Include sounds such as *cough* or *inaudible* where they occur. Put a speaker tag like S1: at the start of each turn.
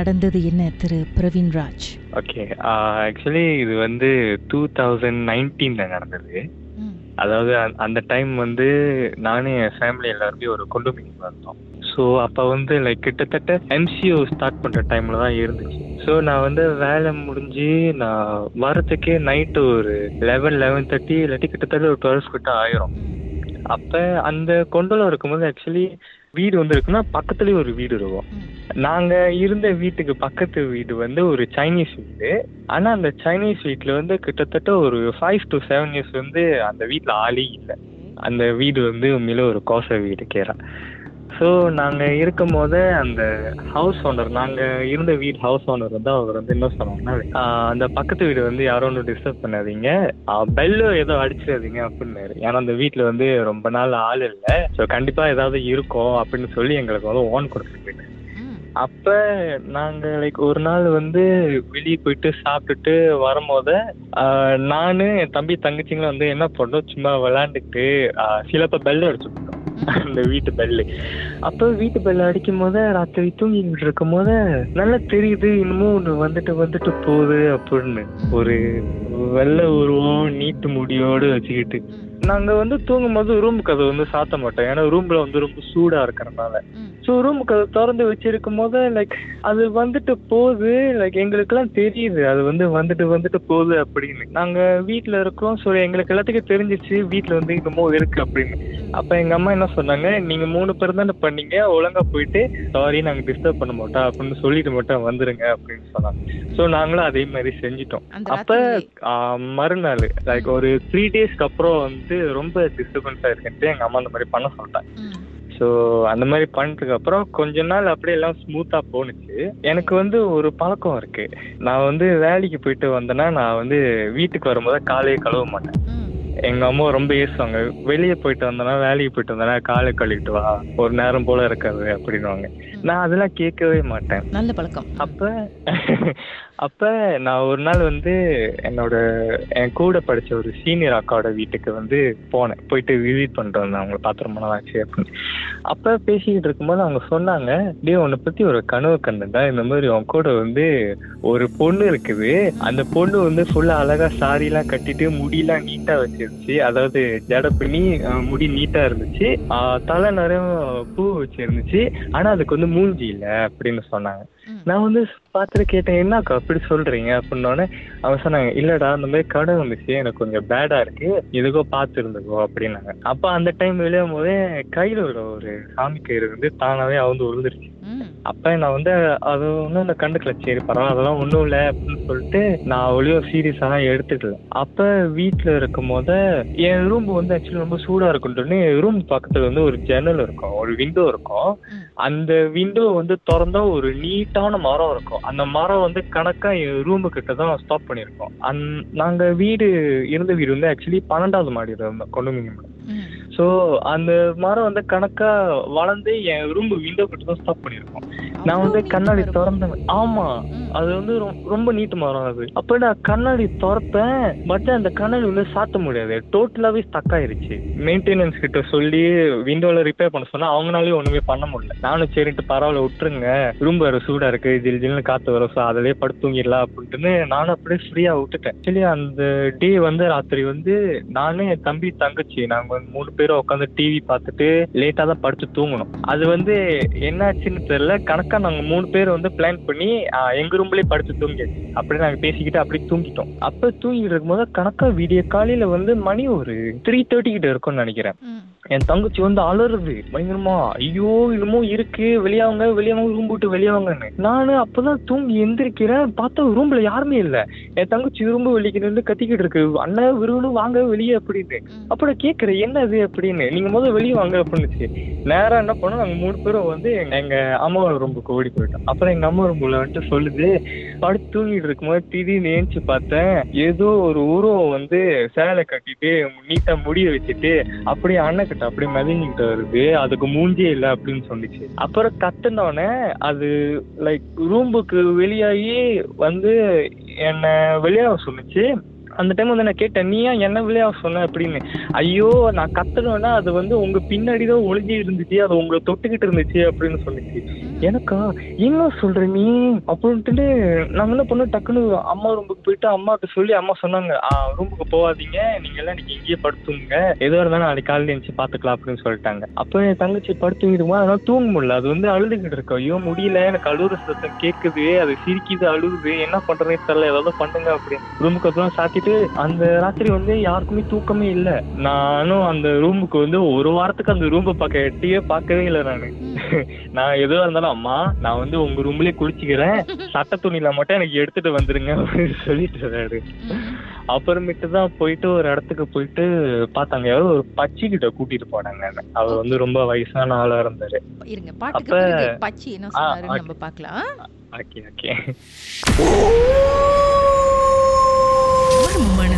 S1: நடந்தது என்ன திரு பிரவீன் ராஜ்
S2: ஓகே ஆக்சுவலி இது வந்து டூ தௌசண்ட் நைன்டீனில் நடந்தது. அதாவது அந்த- டைம் வந்து நானும் என் ஃபேமிலி எல்லாருமே ஒரு கொண்டுமினிங் வந்தோம் ஸோ அப்போ வந்து லைக் கிட்டத்தட்ட எம்சிஓ ஸ்டார்ட் பண்ணுற டைமில் தான் இருந்துச்சு. ஸோ நான் வந்து வேலை முடிஞ்சு நான் வரதுக்கே நைட்டு ஒரு லெவன் லெவன் தேர்ட்டி இல்லாட்டி கிட்டத்தட்ட ஒரு டுவெல்ஸ் கிட்ட ஆயிரும். அப்போ அந்த கொண்டோல இருக்கும்போது ஆக்சுவலி வீடு வந்து இருக்குன்னா பக்கத்துலேயே ஒரு வீடு இருக்கும். நாங்க இருந்த வீட்டுக்கு பக்கத்து வீடு வந்து ஒரு சைனீஸ் வீடு. ஆனா அந்த சைனீஸ் வீட்ல வந்து கிட்டத்தட்ட ஒரு ஃபைவ் டு செவன் இயர்ஸ் வந்து அந்த வீட்ல ஆளே இல்லை. அந்த வீடு வந்து உண்மையில ஒரு கோசை வீடு கேரா ஸோ நாங்கள் இருக்கும் போதே அந்த ஹவுஸ் ஓனர் நாங்கள் இருந்த வீடு ஹவுஸ் ஓனர் வந்து அவர் வந்து என்ன சொன்னாங்கன்னா அந்த பக்கத்து வீடு வந்து யாரும் ஒன்றும் டிஸ்டர்ப் பண்ணாதீங்க. பெல்லு ஏதோ அடிச்சிடாதீங்க அப்படின்னாரு ஏன்னா அந்த வீட்டில் வந்து ரொம்ப நாள் ஆள் இல்லை. ஸோ கண்டிப்பாக ஏதாவது இருக்கும் அப்படின்னு சொல்லி எங்களுக்கு வந்து ஓன்.
S1: ம்,
S2: அப்ப நாங்க லைக் ஒரு நாள் வந்து வெளியே போயிட்டு சாப்பிட்டுட்டு வரும்போது நானு என் தம்பி தங்கச்சிங்களும் வந்து என்ன பண்ணோம் சும்மா விளையாண்டுட்டு ஆஹ், சிலப்ப பெல் அடிச்சுட்டோம் அந்த வீட்டு பெல்லு அப்ப வீட்டு பெல் அடிக்கும் போது ராத்திரி தூங்கிட்டு இருக்கும் போது நல்லா தெரியுது இன்னமும் ஒண்ணு வந்துட்டு வந்துட்டு போகுது அப்படின்னு. ஒரு வெள்ளை உருவம் நீட்டு முடியோடு வச்சுக்கிட்டு.
S1: ம்,
S2: நாங்க வந்து தூங்கும் போது ரூம் கதை வந்து சாத்த மாட்டோம். ஏன்னா ரூம்ல வந்து ரொம்ப சூடா இருக்கிறனால. ஸோ ரூம் கதை திறந்து வச்சிருக்கும் போது லைக் அது வந்துட்டு போகுது. லைக் எங்களுக்கெல்லாம் தெரியுது. அது வந்து வந்துட்டு வந்துட்டு போகுது அப்படின்னு. நாங்க வீட்ல இருக்கோம். ஸோ எங்களுக்கு எல்லாத்துக்கும் தெரிஞ்சிச்சு. வீட்ல வந்து இன்னமும் இருக்கு அப்படின்னு. அப்ப எங்க அம்மா என்ன சொன்னாங்க? நீங்க மூணு பேர் தானே பண்ணீங்க. ஒழுங்கா போயிட்டு சாரி நாங்க டிஸ்டர்ப் பண்ண மாட்டோம். அப்படின்னு சொல்லிட்டு மட்டும் வந்துருங்க அப்படின்னு சொன்னாங்க. ஸோ நாங்களும் அதே மாதிரி செஞ்சிட்டோம். அப்ப மறுநாள் லைக் ஒரு த்ரீ டேஸ்க்கு அப்புறம் வந்து ரொம்ப டிஸ்டர்பன்ஸா இருக்குன்ட்டு எங்க அம்மா அந்த மாதிரி பண்ண சொல்லிட்டாங்க. ஸோ அந்த மாதிரி பண்ணதுக்கு அப்புறம் கொஞ்ச நாள் அப்படியே எல்லாம் ஸ்மூத்தா போணுச்சு. எனக்கு வந்து ஒரு பழக்கம் இருக்கு. நான் வந்து வேலைக்கு போயிட்டு வந்தேன்னா நான் வந்து வீட்டுக்கு வரும்போது காலையே கழுவ மாட்டேன். எங்க அம்மா ரொம்ப ஏசுவாங்க. வெளியே போயிட்டு வந்தேன்னா வேலைக்கு போயிட்டு வந்தேன்னா காலை கழுவிட்டு வா ஒரு நேரம் போல இருக்காது அப்படின்னுவாங்க. நான் அதெல்லாம் கேட்கவே மாட்டேன்.
S1: நல்ல பழக்கம்.
S2: அப்ப அப்ப நான் ஒரு நாள் வந்து என்னோட என் கூட படிச்ச ஒரு சீனியர் அக்காவோட வீட்டுக்கு வந்து போனேன். போயிட்டு விசிட் பண்ணிட்டு வந்தேன் அவங்கள பார்த்து ரொம்ப நாள் ஆச்சு அப்படின்னு. அப்ப பேசிக்கிட்டு இருக்கும்போது அவங்க சொன்னாங்க டே உன்னை பத்தி ஒரு கனவு கண்டுடா இந்த மாதிரி உன் கூட வந்து ஒரு பொண்ணு இருக்குது. அந்த பொண்ணு வந்து ஃபுல்லா அழகா சாரி எல்லாம் கட்டிட்டு முடியெல்லாம் நீட்டா வச்சிருந்துச்சு. அதாவது ஜட பண்ணி முடி நீட்டா இருந்துச்சு. தலை நிறைய பூ வச்சிருந்துச்சு. ஆனா அதுக்கு வந்து மூஞ்சி இல்ல அப்படின்னு சொன்னாங்க. நான் வந்து பார்த்துட்டு கேட்டேன் என்னக்கா இப்படி சொல்றீங்க அப்படின்னோடனே அவன் சொன்னாங்க இல்லடா அந்த மாதிரி கடை வந்துச்சு எனக்கு கொஞ்சம் பேடா இருக்கு எதுக்கோ பார்த்துருந்துக்கோ அப்படின்னாங்க. அப்ப அந்த டைம் விளையும் போதே கையில உள்ள ஒரு சாமி கயிறு வந்து தானாவே அவுந்து
S1: உழுந்துருச்சு.
S2: அப்ப நான் வந்து அது ஒன்றும் இந்த கண்டுக்கல. சரி பரவாயில்ல அதெல்லாம் ஒன்றும் இல்லை அப்படின்னு சொல்லிட்டு நான் அவ்வளோ சீரியஸாக எடுத்துக்கல. அப்ப வீட்டில் இருக்கும் போது என் ரூம் வந்து ஆக்சுவலி ரொம்ப சூடா இருக்குன்ட்டு ரூம் பக்கத்துல வந்து ஒரு ஜன்னல் இருக்கும் ஒரு விண்டோ இருக்கும். அந்த விண்டோ வந்து திறந்தா ஒரு நீட்டான மரம் இருக்கும். அந்த மரம் வந்து கணக்கா என் ரூமு கிட்ட தான் ஸ்டாப் பண்ணியிருக்கோம். அந் நாங்க வீடு இருந்த வீடு வந்து ஆக்சுவலி பன்னெண்டாவது மாடியில் இருந்தோம்
S1: ம்,
S2: ஸோ அந்த மரம் வந்து கணக்காக வளர்ந்து என் ரூம் விண்டோ கிட்ட தான் ஸ்டாப் பண்ணியிருக்கோம். நான் வந்து கண்ணாடி. திறந்தேன் ஆமா. அது வந்து ரொம்ப நீட்டு மரம் அது. அப்ப நான் கண்ணாடி திறப்பேன் பட் அந்த கண்ணாடி வந்து சாத்த முடியாது. டோட்டலாவே ஸ்டக் ஆயிருச்சு. மெயின்டெனன்ஸ் கிட்ட சொல்லி விண்டோல ரிப்பேர் பண்ண சொன்னா அவங்களாலயும் ஒண்ணுமே பண்ண முடியல. நானும் சரிட்டு பரவாயில்ல விட்டுருங்க. ரூம் வேற சூடா இருக்கு. ஜில் ஜில்னு காத்து வரும். ஸோ அதிலே படுத்து தூங்கிடலாம் அப்படின்ட்டு நானும் அப்படியே ஃப்ரீயா விட்டுட்டேன். ஆக்சுவலி அந்த டே வந்து ராத்திரி வந்து நானு என் தம்பி தங்கச்சி நாங்க மூணு பேரும் உட்காந்து டிவி பார்த்துட்டு லேட்டா தான் படுத்து தூங்கணும். அது வந்து என்னாச்சுன்னு தெரியல. கணக்கா நாங்க மூணு பேர் வந்து பிளான் பண்ணி ஆஹ், எங்க ரூம்லயே படுத்து தூங்கியாச்சு. அப்படியே நாங்க பேசிக்கிட்டு அப்படியே தூங்கிட்டோம். அப்ப தூங்கிட்டு இருக்கும்போது கணக்கா விடிய காலையில வந்து மணி ஒரு த்ரீ தேர்ட்டி கிட்ட இருக்கும்னு நினைக்கிறேன். என் தங்கச்சி வந்து அலறுது. பயங்கரமா ஐயோ இன்னமும் இருக்கு. வெளியாவங்க வெளியாவங்க ரூம் விட்டு வெளியாவங்கன்னு நானு அப்பதான் தூங்கி எந்திரிக்கிறேன். பார்த்தா ரூம்ல யாருமே இல்ல. என் தங்கச்சி ரொம்ப வெளிக்கு நின்று கத்திக்கிட்டு இருக்கு. அண்ணன் விரும்பணும் வாங்க வெளியே அப்படின்னு.
S1: ம்.
S2: அப்ப நான் கேக்குறேன் என்ன அது அப்படின்னு. நீங்க முதல்ல வெளியே வாங்க அப்படின்னுச்சு நேரா என்ன பண்ணோம் நாங்க மூணு பேரும் வந்து எங்க- எங்க அம்மா ரூமுக்கு ஓடி போயிட்டோம். அப்புறம் எங்க அம்மா ரூம்ல வந்துட்டு சொல்லுது படுத்து தூங்கிட்டு இருக்கும்போது திடீர்னு ஏஞ்சி பார்த்தேன் ஏதோ ஒரு உருவம் வந்து சேலை கட்டிட்டு நீட்டா முடிய வச்சுட்டு அப்படியே அண்ணக்கிட்ட அப்படியே மிதங்கிட்டு வருது. அதுக்கு மூஞ்சே இல்லை அப்படின்னு சொன்னிச்சு அப்புறம் கத்துனோடனே அது லைக் ரூம்புக்கு வெளியாகி வந்து என்னை வெளியாக சொன்னிச்சு. அந்த டைம் வந்து நான் கேட்டேன் நீ ஏன் என்ன விளையாட சொன்ன? அப்படின்னு. ஐயோ நான் கத்துனோன்னா அது வந்து உங்க பின்னாடி தான் ஒளிஞ்சு இருந்துச்சு. அது உங்களை தொட்டுக்கிட்டு இருந்துச்சு அப்படின்னு
S1: சொல்லிச்சு
S2: எனக்கா? என்ன சொல்ற நீ? அப்படின்ட்டு நாங்க என்ன பண்ணோம்? டக்குன்னு அம்மா ரூமுக்கு போயிட்டு அம்மாட்ட சொல்லி அம்மா சொன்னாங்க ரூமுக்கு போகாதீங்க. நீங்க எல்லாம் இன்னைக்கு இங்கேயே படுத்துங்க. எதுவாக இருந்தாலும் நாளைக்கு காலையில் எழுந்துச்சு பாத்துக்கலாம் அப்படின்னு சொல்லிட்டாங்க. அப்போ என் தங்கச்சி படுத்துங்கிடுமா அதனால தூங்க முடியல. அது வந்து அழுதுகிட்டு இருக்கோம் ஐயோ முடியல. எனக்கு அழுகுற சத்தம் கேட்குது அது சிரிக்குது அழுகுது என்ன பண்றதுன்னு தெரியல. ஏதாவது பண்ணுங்க அப்படின்னு. ரூமுக்கு அப்புறம் சாத்திட்டு அந்த ராத்திரி வந்து யாருக்குமே தூக்கமே இல்லை. நானும் அந்த ரூமுக்கு வந்து ஒரு வாரத்துக்கு அந்த ரூமை பார்க்க எட்டியே பார்க்கவே இல்லை நான். நான் எதுவாக இருந்தாலும் அம்மா நான் வந்து உங்க ரூம்லயே குளிச்சுக்கிறேன். *laughs* சட்ட துணியில மட்டும் எனக்கு எடுத்துட்டு வந்துருங்க. அப்படின்னு சொல்லிட்டு இருக்காரு. அப்புறமேட்டு தான் போயிட்டு ஒரு இடத்துக்கு போயிட்டு பார்த்தாங்க. யாரோ ஒரு பச்சி கிட்ட கூட்டிட்டு போனாங்க. அவர் வந்து ரொம்ப வயசான ஆளா இருந்தாரு.
S3: இருங்க பாட்டுக்கு பச்சி என்ன. நம்ம பார்க்கலாம்.
S2: Okay okay.